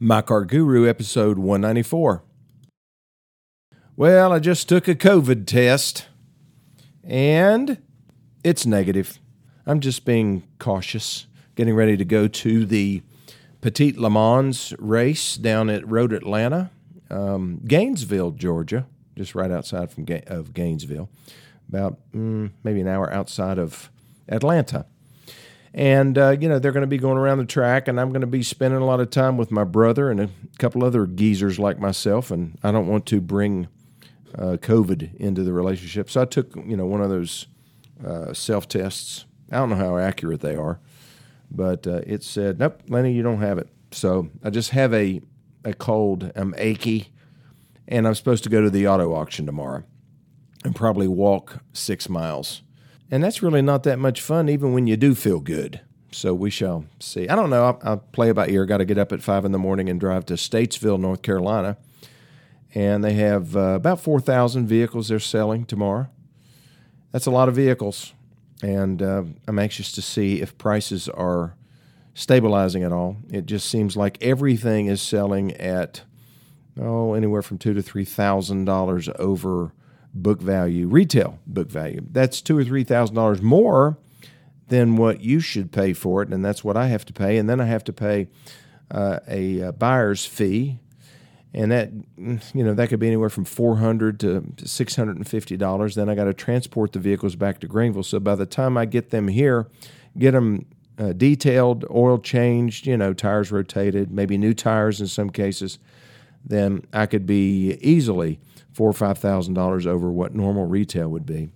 My Car Guru, episode 194. Well, I just took a COVID test and it's negative. I'm just being cautious, getting ready to go to the Petit Le Mans race down at Road Atlanta, um, Gainesville, Georgia, just right outside from Ga- of Gainesville, about mm, maybe an hour outside of Atlanta. And, uh, you know, they're going to be going around the track, and I'm going to be spending a lot of time with my brother and a couple other geezers like myself. And I don't want to bring uh, COVID into the relationship. So I took, you know, one of those uh, self tests. I don't know how accurate they are, but uh, it said, nope, Lennie, you don't have it. So I just have a, a cold. I'm achy, and I'm supposed to go to the auto auction tomorrow and probably walk six miles. And that's really not that much fun, even when you do feel good. So we shall see. I don't know. I'll, I'll play about ear. I Got to get up at five in the morning and drive to Statesville, North Carolina. And they have uh, about 4,000 vehicles they're selling tomorrow. That's a lot of vehicles. And uh, I'm anxious to see if prices are stabilizing at all. It just seems like everything is selling at, oh, anywhere from two to $3,000 over book value, retail book value. That's two or three thousand dollars more than what you should pay for it, and that's what I have to pay. And then I have to pay uh, a, a, buyer's fee, and that you know that could be anywhere from four hundred to six hundred and fifty dollars. Then I got to transport the vehicles back to Greenville. So by the time I get them here, get them uh, detailed, oil changed, you know, tires rotated, maybe new tires in some cases, then I could be easily four or five thousand dollars over what normal retail would be.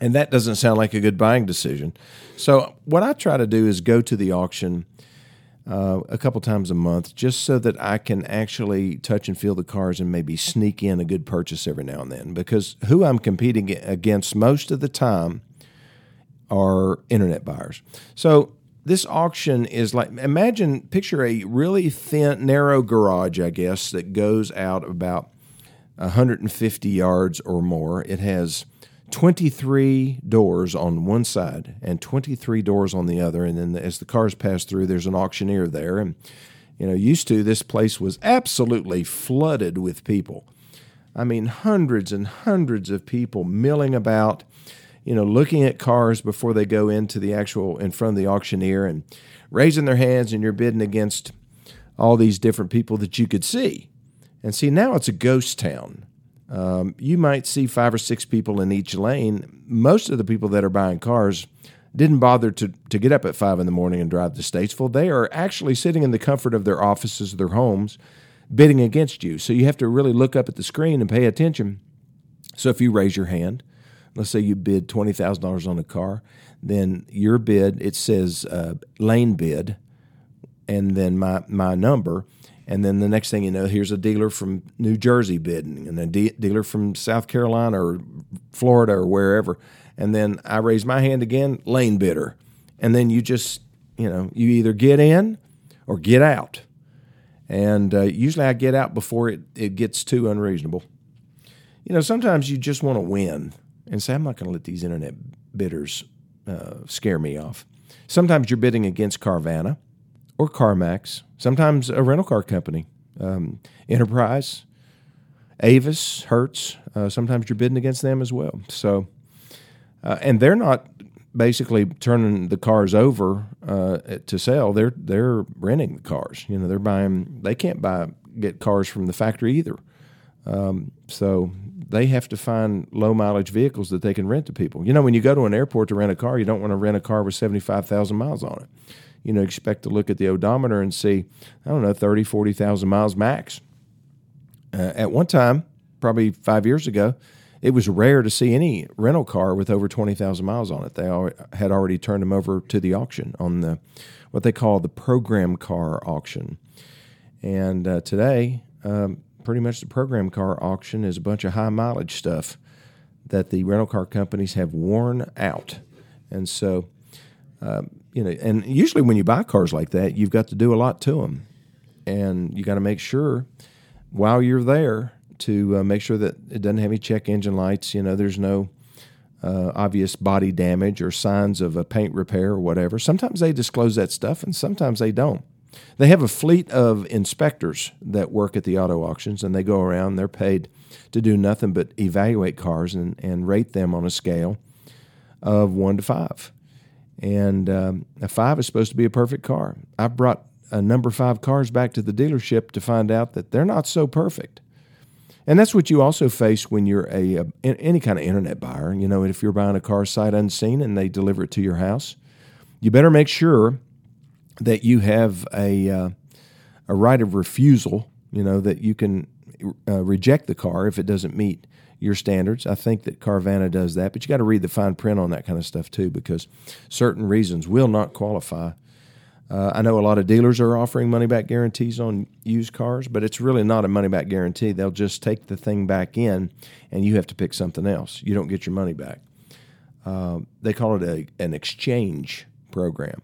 And that doesn't sound like a good buying decision. So what I try to do is go to the auction uh, a couple times a month, just so that I can actually touch and feel the cars and maybe sneak in a good purchase every now and then. Because who I'm competing against most of the time are internet buyers. So this auction is like imagine picture a really thin narrow garage i guess that goes out about 150 yards or more. It has 23 doors on one side and 23 doors on the other. And then as the cars pass through, there's an auctioneer there. And, you know, used to, this place was absolutely flooded with people. I mean, hundreds and hundreds of people milling about, you know, looking at cars before they go into the actual, in front of the auctioneer and raising their hands, and you're bidding against all these different people that you could see. And see, now it's a ghost town. Um, you might see five or six people in each lane. Most of the people that are buying cars didn't bother to, to get up at five in the morning and drive to Statesville. They are actually sitting in the comfort of their offices, their homes, bidding against you. So you have to really look up at the screen and pay attention. So if you raise your hand, let's say you bid $20,000 on a car, then your bid, it says uh, lane bid, and then my, my number and then the next thing you know, here's a dealer from New Jersey bidding, and then a de- dealer from South Carolina or Florida or wherever. And then I raise my hand again, lane bidder. And then you just, you know, you either get in or get out. And uh, usually I get out before it, it gets too unreasonable. You know, sometimes you just want to win and say, I'm not going to let these internet bidders uh, scare me off. Sometimes you're bidding against Carvana or CarMax, sometimes a rental car company, um, Enterprise, Avis, Hertz. Uh, sometimes you're bidding against them as well. So, uh, and they're not basically turning the cars over uh, to sell. They're they're renting the cars. You know, they're buying. They can't buy get cars from the factory either. Um, so they have to find low mileage vehicles that they can rent to people. You know, when you go to an airport to rent a car, you don't want to rent a car with seventy five thousand miles on it you know, expect to look at the odometer and see, I don't know, 30, 40,000 miles max. Uh, at one time, probably five years ago, it was rare to see any rental car with over 20,000 miles on it. They had already turned them over to the auction on the what they call the program car auction. And uh, today, um, pretty much the program car auction is a bunch of high mileage stuff that the rental car companies have worn out. And so, um, you know, and usually when you buy cars like that, you've got to do a lot to them, and you got to make sure while you're there to uh, make sure that it doesn't have any check engine lights. You know, there's no uh, obvious body damage or signs of a paint repair or whatever. Sometimes they disclose that stuff, and sometimes they don't. They have a fleet of inspectors that work at the auto auctions, and they go around. They're paid to do nothing but evaluate cars and, and rate them on a scale of one to five. And um, a five is supposed to be a perfect car. I've brought a number five cars back to the dealership to find out that they're not so perfect. And that's what you also face when you're a, a, any kind of internet buyer. You know, if you're buying a car sight unseen and they deliver it to your house, you better make sure that you have a uh, a right of refusal. You know that you can uh, reject the car if it doesn't meet your standards. I think that Carvana does that, but you got to read the fine print on that kind of stuff too, because certain reasons will not qualify. Uh, I know a lot of dealers are offering money back guarantees on used cars, but it's really not a money back guarantee. They'll just take the thing back in, and you have to pick something else. You don't get your money back. Uh, they call it a, an exchange program.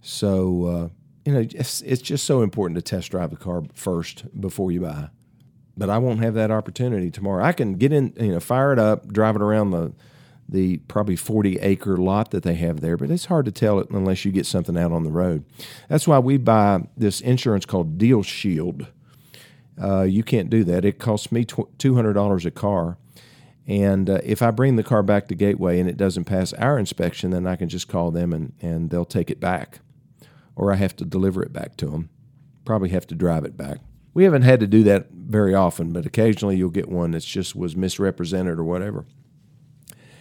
So, uh, you know, it's, it's just so important to test drive the car first before you buy. But I won't have that opportunity tomorrow. I can get in, you know, fire it up, drive it around the the probably 40 acre lot that they have there, but it's hard to tell it unless you get something out on the road. That's why we buy this insurance called DealShield. Uh, you can't do that. It costs me $200 a car. And uh, if I bring the car back to Gateway and it doesn't pass our inspection, then I can just call them and, and they'll take it back. Or I have to deliver it back to them. Probably have to drive it back. We haven't had to do that very often, but occasionally you'll get one that just was misrepresented or whatever.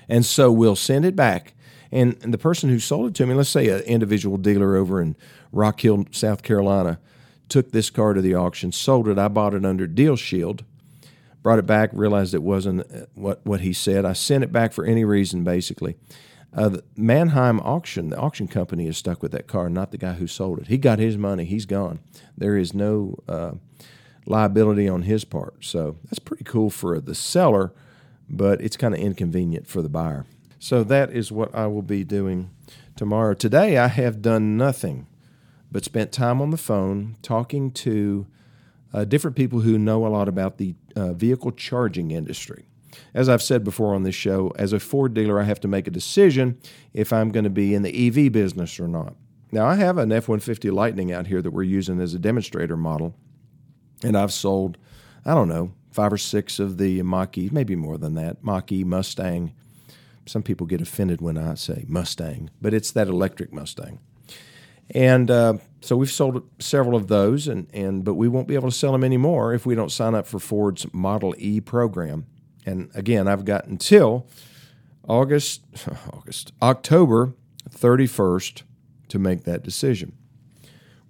And so we'll send it back. And, and the person who sold it to me, let's say an individual dealer over in Rock Hill, South Carolina, took this car to the auction, sold it. I bought it under DealShield, brought it back, realized it wasn't uh, what, what he said. I sent it back for any reason, basically. Uh, the Manheim auction, the auction company is stuck with that car, not the guy who sold it. He got his money, he's gone. There is no uh, liability on his part. So that's pretty cool for the seller but it's kind of inconvenient for the buyer. So that is what I will be doing tomorrow. Today, I have done nothing but spent time on the phone talking to uh, different people who know a lot about the uh, vehicle charging industry. As I've said before on this show, as a Ford dealer, I have to make a decision if I'm going to be in the EV business or not. Now, I have an F 150 Lightning out here that we're using as a demonstrator model, and I've sold, I don't know, five or six of the Mach-E, maybe more than that, Mach-E Mustang. Some people get offended when I say Mustang, but it's that electric Mustang. And uh, so we've sold several of those, and, and but we won't be able to sell them anymore if we don't sign up for Ford's Model E program. And again, I've got until August, August, October 31st to make that decision.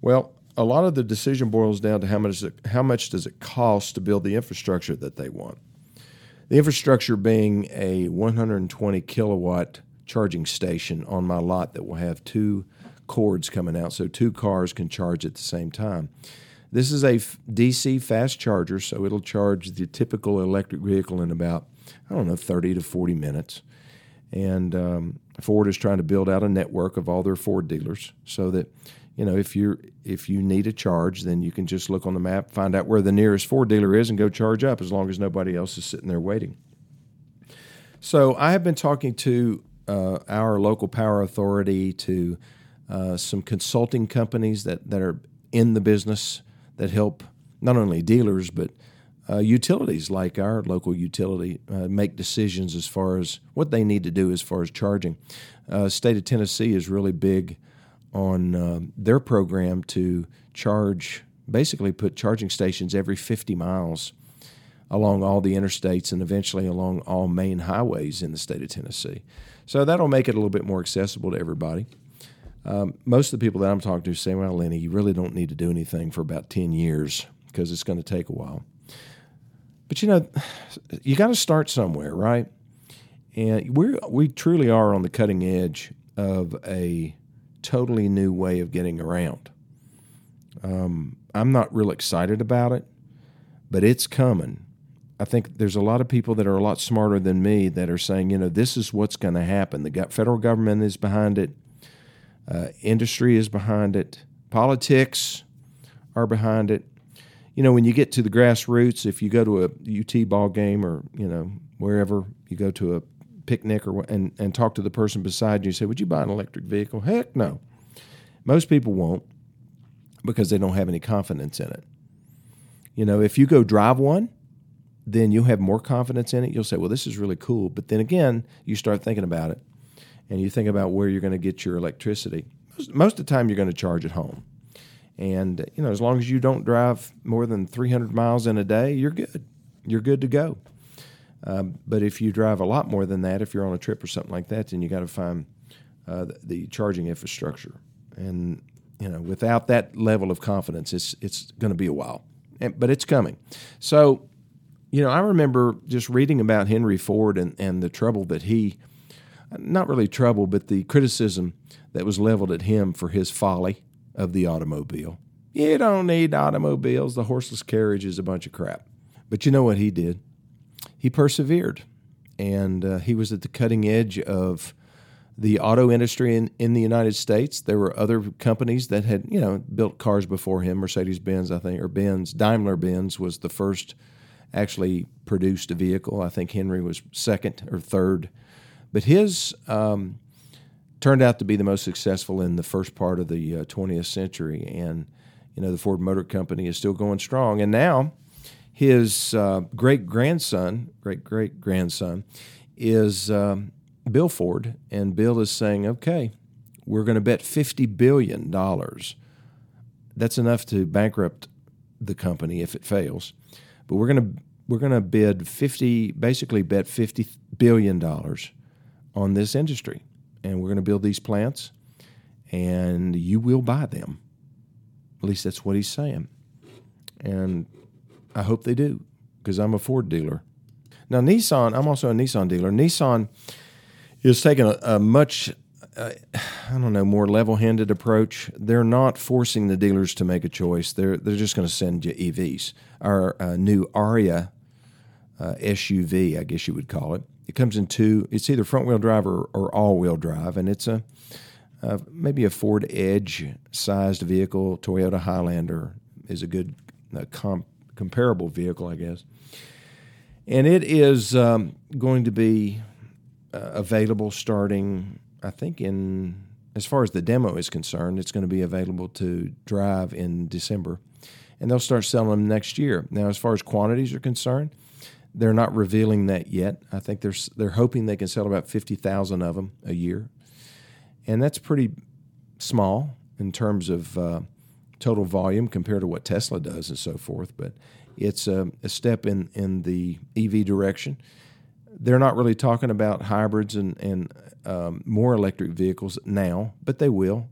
Well, a lot of the decision boils down to how much it, how much does it cost to build the infrastructure that they want. The infrastructure being a 120 kilowatt charging station on my lot that will have two cords coming out, so two cars can charge at the same time. This is a DC fast charger, so it'll charge the typical electric vehicle in about I don't know 30 to 40 minutes. And um, Ford is trying to build out a network of all their Ford dealers so that you know, if you if you need a charge, then you can just look on the map, find out where the nearest Ford dealer is, and go charge up as long as nobody else is sitting there waiting. So I have been talking to uh, our local power authority, to uh, some consulting companies that that are in the business that help not only dealers but uh, utilities like our local utility uh, make decisions as far as what they need to do as far as charging. Uh, state of Tennessee is really big on uh, their program to charge, basically put charging stations every 50 miles along all the interstates and eventually along all main highways in the state of Tennessee. So that'll make it a little bit more accessible to everybody. Um, most of the people that I'm talking to say, well, Lennie, you really don't need to do anything for about 10 years because it's going to take a while. But you know, you got to start somewhere, right? And we we truly are on the cutting edge of a totally new way of getting around. Um, I'm not real excited about it, but it's coming. I think there's a lot of people that are a lot smarter than me that are saying, you know, this is what's going to happen. The federal government is behind it, uh, industry is behind it, politics are behind it. You know, when you get to the grassroots, if you go to a UT ball game or you know wherever you go to a picnic or and, and talk to the person beside you say, Would you buy an electric vehicle? Heck no. Most people won't. because they don't have any confidence in it. You know, if you go drive one, then you'll have more confidence in it. You'll say, well, this is really cool. But then again, you start thinking about it and you think about where you're going to get your electricity. Most, most of the time, you're going to charge at home. And, you know, as long as you don't drive more than 300 miles in a day, you're good. You're good to go. Um, but if you drive a lot more than that, if you're on a trip or something like that, then you got to find uh, the, the, charging infrastructure. And you know, without that level of confidence, it's it's going to be a while. And, but it's coming. So, you know, I remember just reading about Henry Ford and, and the trouble that he, not really trouble, but the criticism that was leveled at him for his folly of the automobile. You don't need automobiles. The horseless carriage is a bunch of crap. But you know what he did? He persevered, and uh, he was at the cutting edge of the auto industry in, in the United States. There were other companies that had, you know, built cars before him. Mercedes Benz, I think, or Benz, Daimler Benz was the first actually produced a vehicle. I think Henry was second or third. But his um, turned out to be the most successful in the first part of the uh, 20th century. And, you know, the Ford Motor Company is still going strong. And now his uh, great grandson, great great grandson, is. Um, Bill Ford, and Bill is saying, okay, we're going to bet $50 billion. That's enough to bankrupt the company if it fails. But we're going to we're going to bid 50 basically bet 50 billion dollars on this industry and we're going to build these plants and you will buy them. At least that's what he's saying. And I hope they do because I'm a Ford dealer. Now Nissan, I'm also a Nissan dealer. Nissan is taking a, a much uh, I don't know, more level-handed approach. They're not forcing the dealers to make a choice. They're they're just going to send you EVs. Our uh, new Ariya uh, SUV, I guess you would call it. It comes in two. It's either front-wheel drive or, or all-wheel drive, and it's a uh, maybe a Ford Edge-sized vehicle. Toyota Highlander is a good uh, comp- comparable vehicle, I guess. And it is um, going to be uh, available starting, I think, in as far as the demo is concerned, it's going to be available to drive in December, and they'll start selling them next year. Now, as far as quantities are concerned, they're not revealing that yet. I think they're they're hoping they can sell about fifty thousand of them a year, and that's pretty small in terms of uh, total volume compared to what Tesla does and so forth. But it's a, a step in in the EV direction they're not really talking about hybrids and, and um, more electric vehicles now, but they will.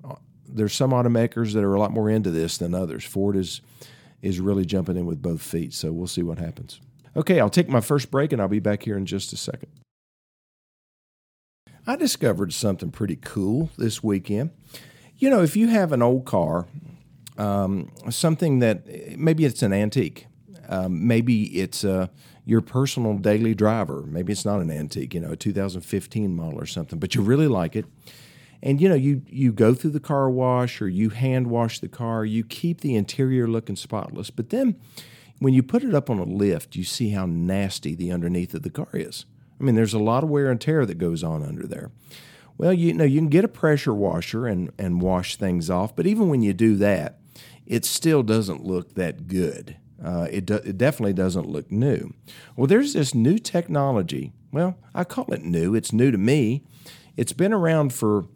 There's some automakers that are a lot more into this than others. Ford is is really jumping in with both feet, so we'll see what happens. Okay, I'll take my first break and I'll be back here in just a second. I discovered something pretty cool this weekend. You know, if you have an old car, um, something that maybe it's an antique, um, maybe it's a your personal daily driver. Maybe it's not an antique, you know, a 2015 model or something, but you really like it. And you know, you you go through the car wash or you hand wash the car, you keep the interior looking spotless, but then when you put it up on a lift, you see how nasty the underneath of the car is. I mean, there's a lot of wear and tear that goes on under there. Well, you know, you can get a pressure washer and, and wash things off, but even when you do that, it still doesn't look that good. Uh, it, do, it definitely doesn't look new. Well, there's this new technology. Well, I call it new. It's new to me. It's been around for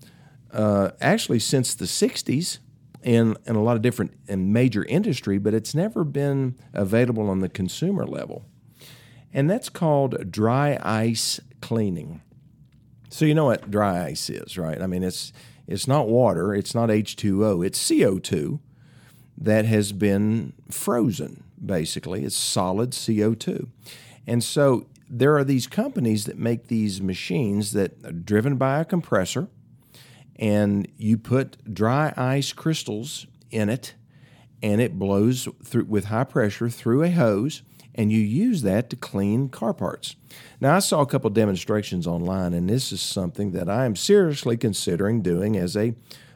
uh, actually since the 60s in, in a lot of different and major industry, but it's never been available on the consumer level. And that's called dry ice cleaning. So you know what dry ice is, right? I mean, it's it's not water, it's not H2O, it's CO2 that has been frozen basically. It's solid CO2. And so there are these companies that make these machines that are driven by a compressor, and you put dry ice crystals in it, and it blows through with high pressure through a hose, and you use that to clean car parts. Now, I saw a couple demonstrations online, and this is something that I am seriously considering doing as a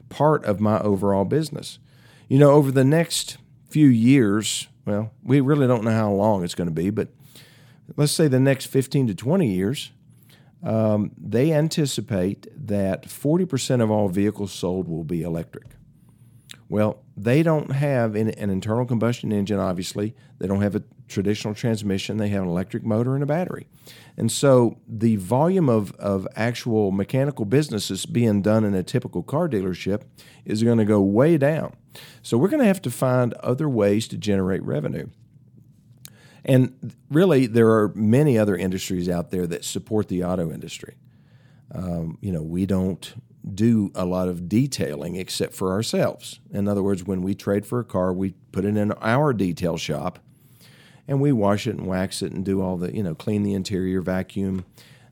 part of my overall business. You know, over the next few years, well, we really don't know how long it's going to be, but let's say the next 15 to 20 years, um, they anticipate that 40% of all vehicles sold will be electric. Well, they don't have an, an, internal combustion engine, obviously. They don't have a traditional transmission. They have an electric motor and a battery. And so the volume of, of actual mechanical businesses being done in a typical car dealership is going to go way down. So we're going to have to find other ways to generate revenue. And really, there are many other industries out there that support the auto industry. Um, you know, we don't do a lot of detailing except for ourselves. In other words, when we trade for a car, we put it in our detail shop and we wash it and wax it and do all the, you know, clean the interior, vacuum,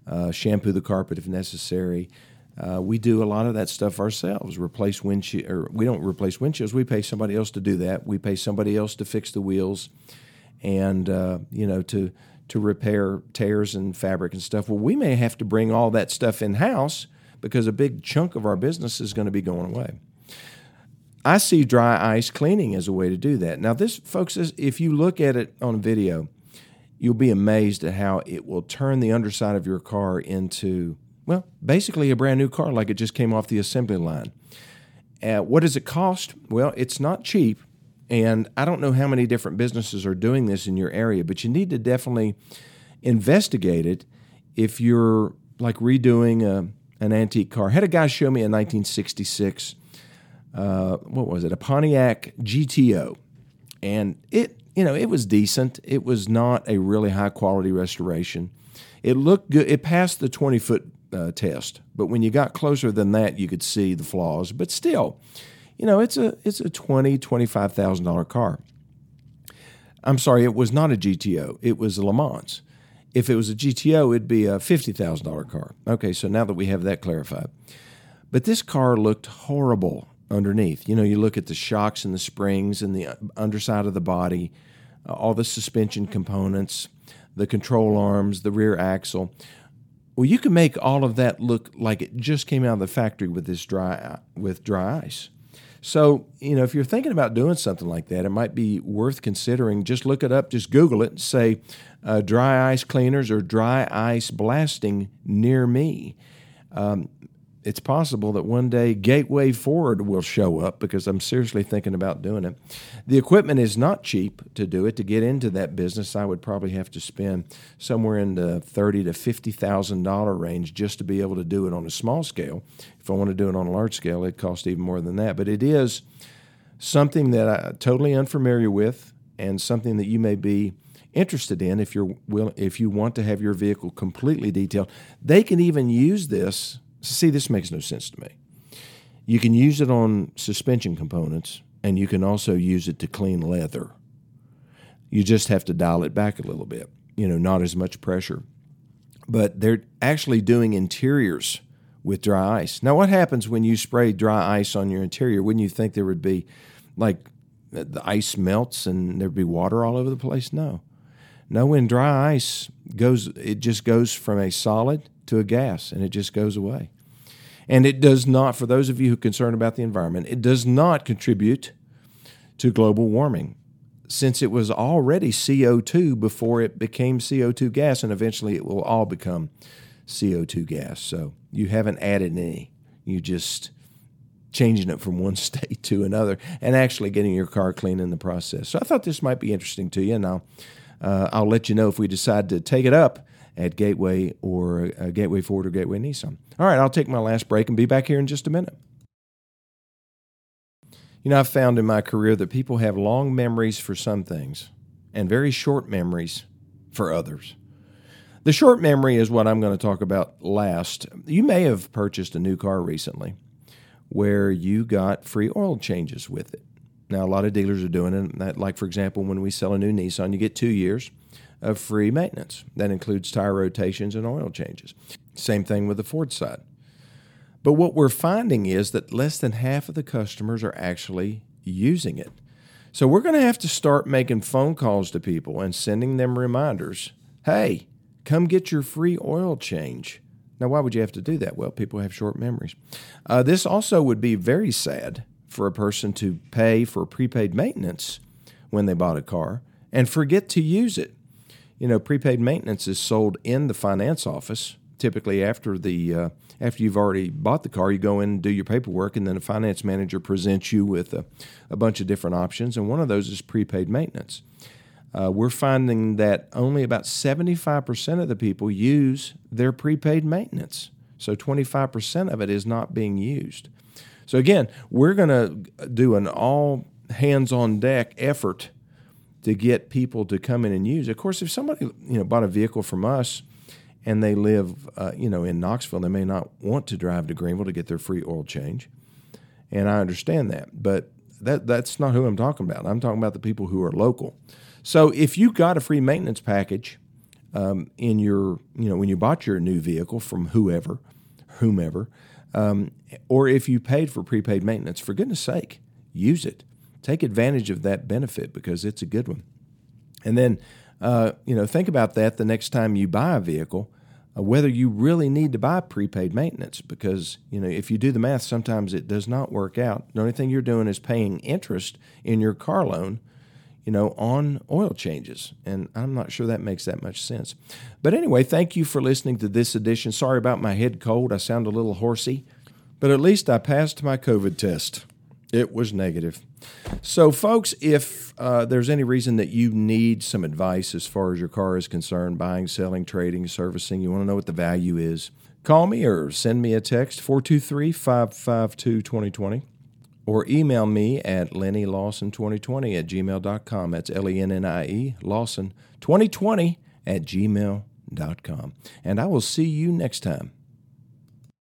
uh, shampoo the carpet if necessary. Uh, we do a lot of that stuff ourselves. Replace windshield, or we don't replace windshields. We pay somebody else to do that. We pay somebody else to fix the wheels, and uh, you know to to repair tears and fabric and stuff. Well, we may have to bring all that stuff in house because a big chunk of our business is going to be going away. I see dry ice cleaning as a way to do that. Now, this, folks, if you look at it on video, you'll be amazed at how it will turn the underside of your car into, well, basically a brand new car like it just came off the assembly line. Uh, what does it cost? Well, it's not cheap. And I don't know how many different businesses are doing this in your area, but you need to definitely investigate it if you're like redoing a, an antique car. I had a guy show me a 1966, uh, what was it, a Pontiac GTO, and it, you know, it was decent. It was not a really high quality restoration. It looked good. It passed the 20 foot uh, test, but when you got closer than that, you could see the flaws. But still, you know, it's a it's a twenty twenty five thousand dollar car. I'm sorry, it was not a GTO. It was a Le Mans. If it was a GTO, it'd be a $50,000 car. Okay, so now that we have that clarified. But this car looked horrible underneath. You know, you look at the shocks and the springs and the underside of the body, uh, all the suspension components, the control arms, the rear axle. Well, you can make all of that look like it just came out of the factory with this dry with dry ice. So, you know, if you're thinking about doing something like that, it might be worth considering. Just look it up, just Google it, say uh, dry ice cleaners or dry ice blasting near me. Um, it's possible that one day Gateway Ford will show up because I'm seriously thinking about doing it. The equipment is not cheap to do it. To get into that business, I would probably have to spend somewhere in the thirty to fifty thousand dollar range just to be able to do it on a small scale. If I want to do it on a large scale, it costs even more than that. But it is something that I'm totally unfamiliar with, and something that you may be interested in if you're will if you want to have your vehicle completely detailed. They can even use this. See, this makes no sense to me. You can use it on suspension components, and you can also use it to clean leather. You just have to dial it back a little bit. You know, not as much pressure. But they're actually doing interiors with dry ice. Now, what happens when you spray dry ice on your interior? Wouldn't you think there would be like the ice melts and there'd be water all over the place? No. No, when dry ice goes, it just goes from a solid to a gas and it just goes away. And it does not, for those of you who are concerned about the environment, it does not contribute to global warming since it was already CO2 before it became CO2 gas, and eventually it will all become CO2 gas. So you haven't added any. You're just changing it from one state to another and actually getting your car clean in the process. So I thought this might be interesting to you, and I'll uh, I'll let you know if we decide to take it up at Gateway or uh, Gateway Ford or Gateway Nissan. All right, I'll take my last break and be back here in just a minute. You know, I've found in my career that people have long memories for some things and very short memories for others. The short memory is what I'm going to talk about last. You may have purchased a new car recently where you got free oil changes with it. Now, a lot of dealers are doing it. Like, for example, when we sell a new Nissan, you get two years of free maintenance. That includes tire rotations and oil changes. Same thing with the Ford side. But what we're finding is that less than half of the customers are actually using it. So we're going to have to start making phone calls to people and sending them reminders hey, come get your free oil change. Now, why would you have to do that? Well, people have short memories. Uh, this also would be very sad for a person to pay for prepaid maintenance when they bought a car and forget to use it. You know, prepaid maintenance is sold in the finance office, typically after the uh, after you've already bought the car, you go in and do your paperwork, and then a finance manager presents you with a, a bunch of different options, and one of those is prepaid maintenance. Uh, we're finding that only about 75% of the people use their prepaid maintenance. So 25% of it is not being used. So again, we're going to do an all hands on deck effort to get people to come in and use. Of course, if somebody you know bought a vehicle from us and they live uh, you know in Knoxville, they may not want to drive to Greenville to get their free oil change, and I understand that. But that that's not who I'm talking about. I'm talking about the people who are local. So if you got a free maintenance package um, in your you know when you bought your new vehicle from whoever, whomever, um, or if you paid for prepaid maintenance, for goodness sake, use it take advantage of that benefit because it's a good one. And then, uh, you know, think about that the next time you buy a vehicle, uh, whether you really need to buy prepaid maintenance because, you know, if you do the math, sometimes it does not work out. The only thing you're doing is paying interest in your car loan, you know, on oil changes. And I'm not sure that makes that much sense. But anyway, thank you for listening to this edition. Sorry about my head cold. I sound a little horsey, but at least I passed my COVID test. It was negative. So, folks, if uh, there's any reason that you need some advice as far as your car is concerned, buying, selling, trading, servicing, you want to know what the value is, call me or send me a text 423 552 2020 or email me at lennielawson2020 at gmail.com. That's L E N N I E Lawson 2020 at gmail.com. And I will see you next time.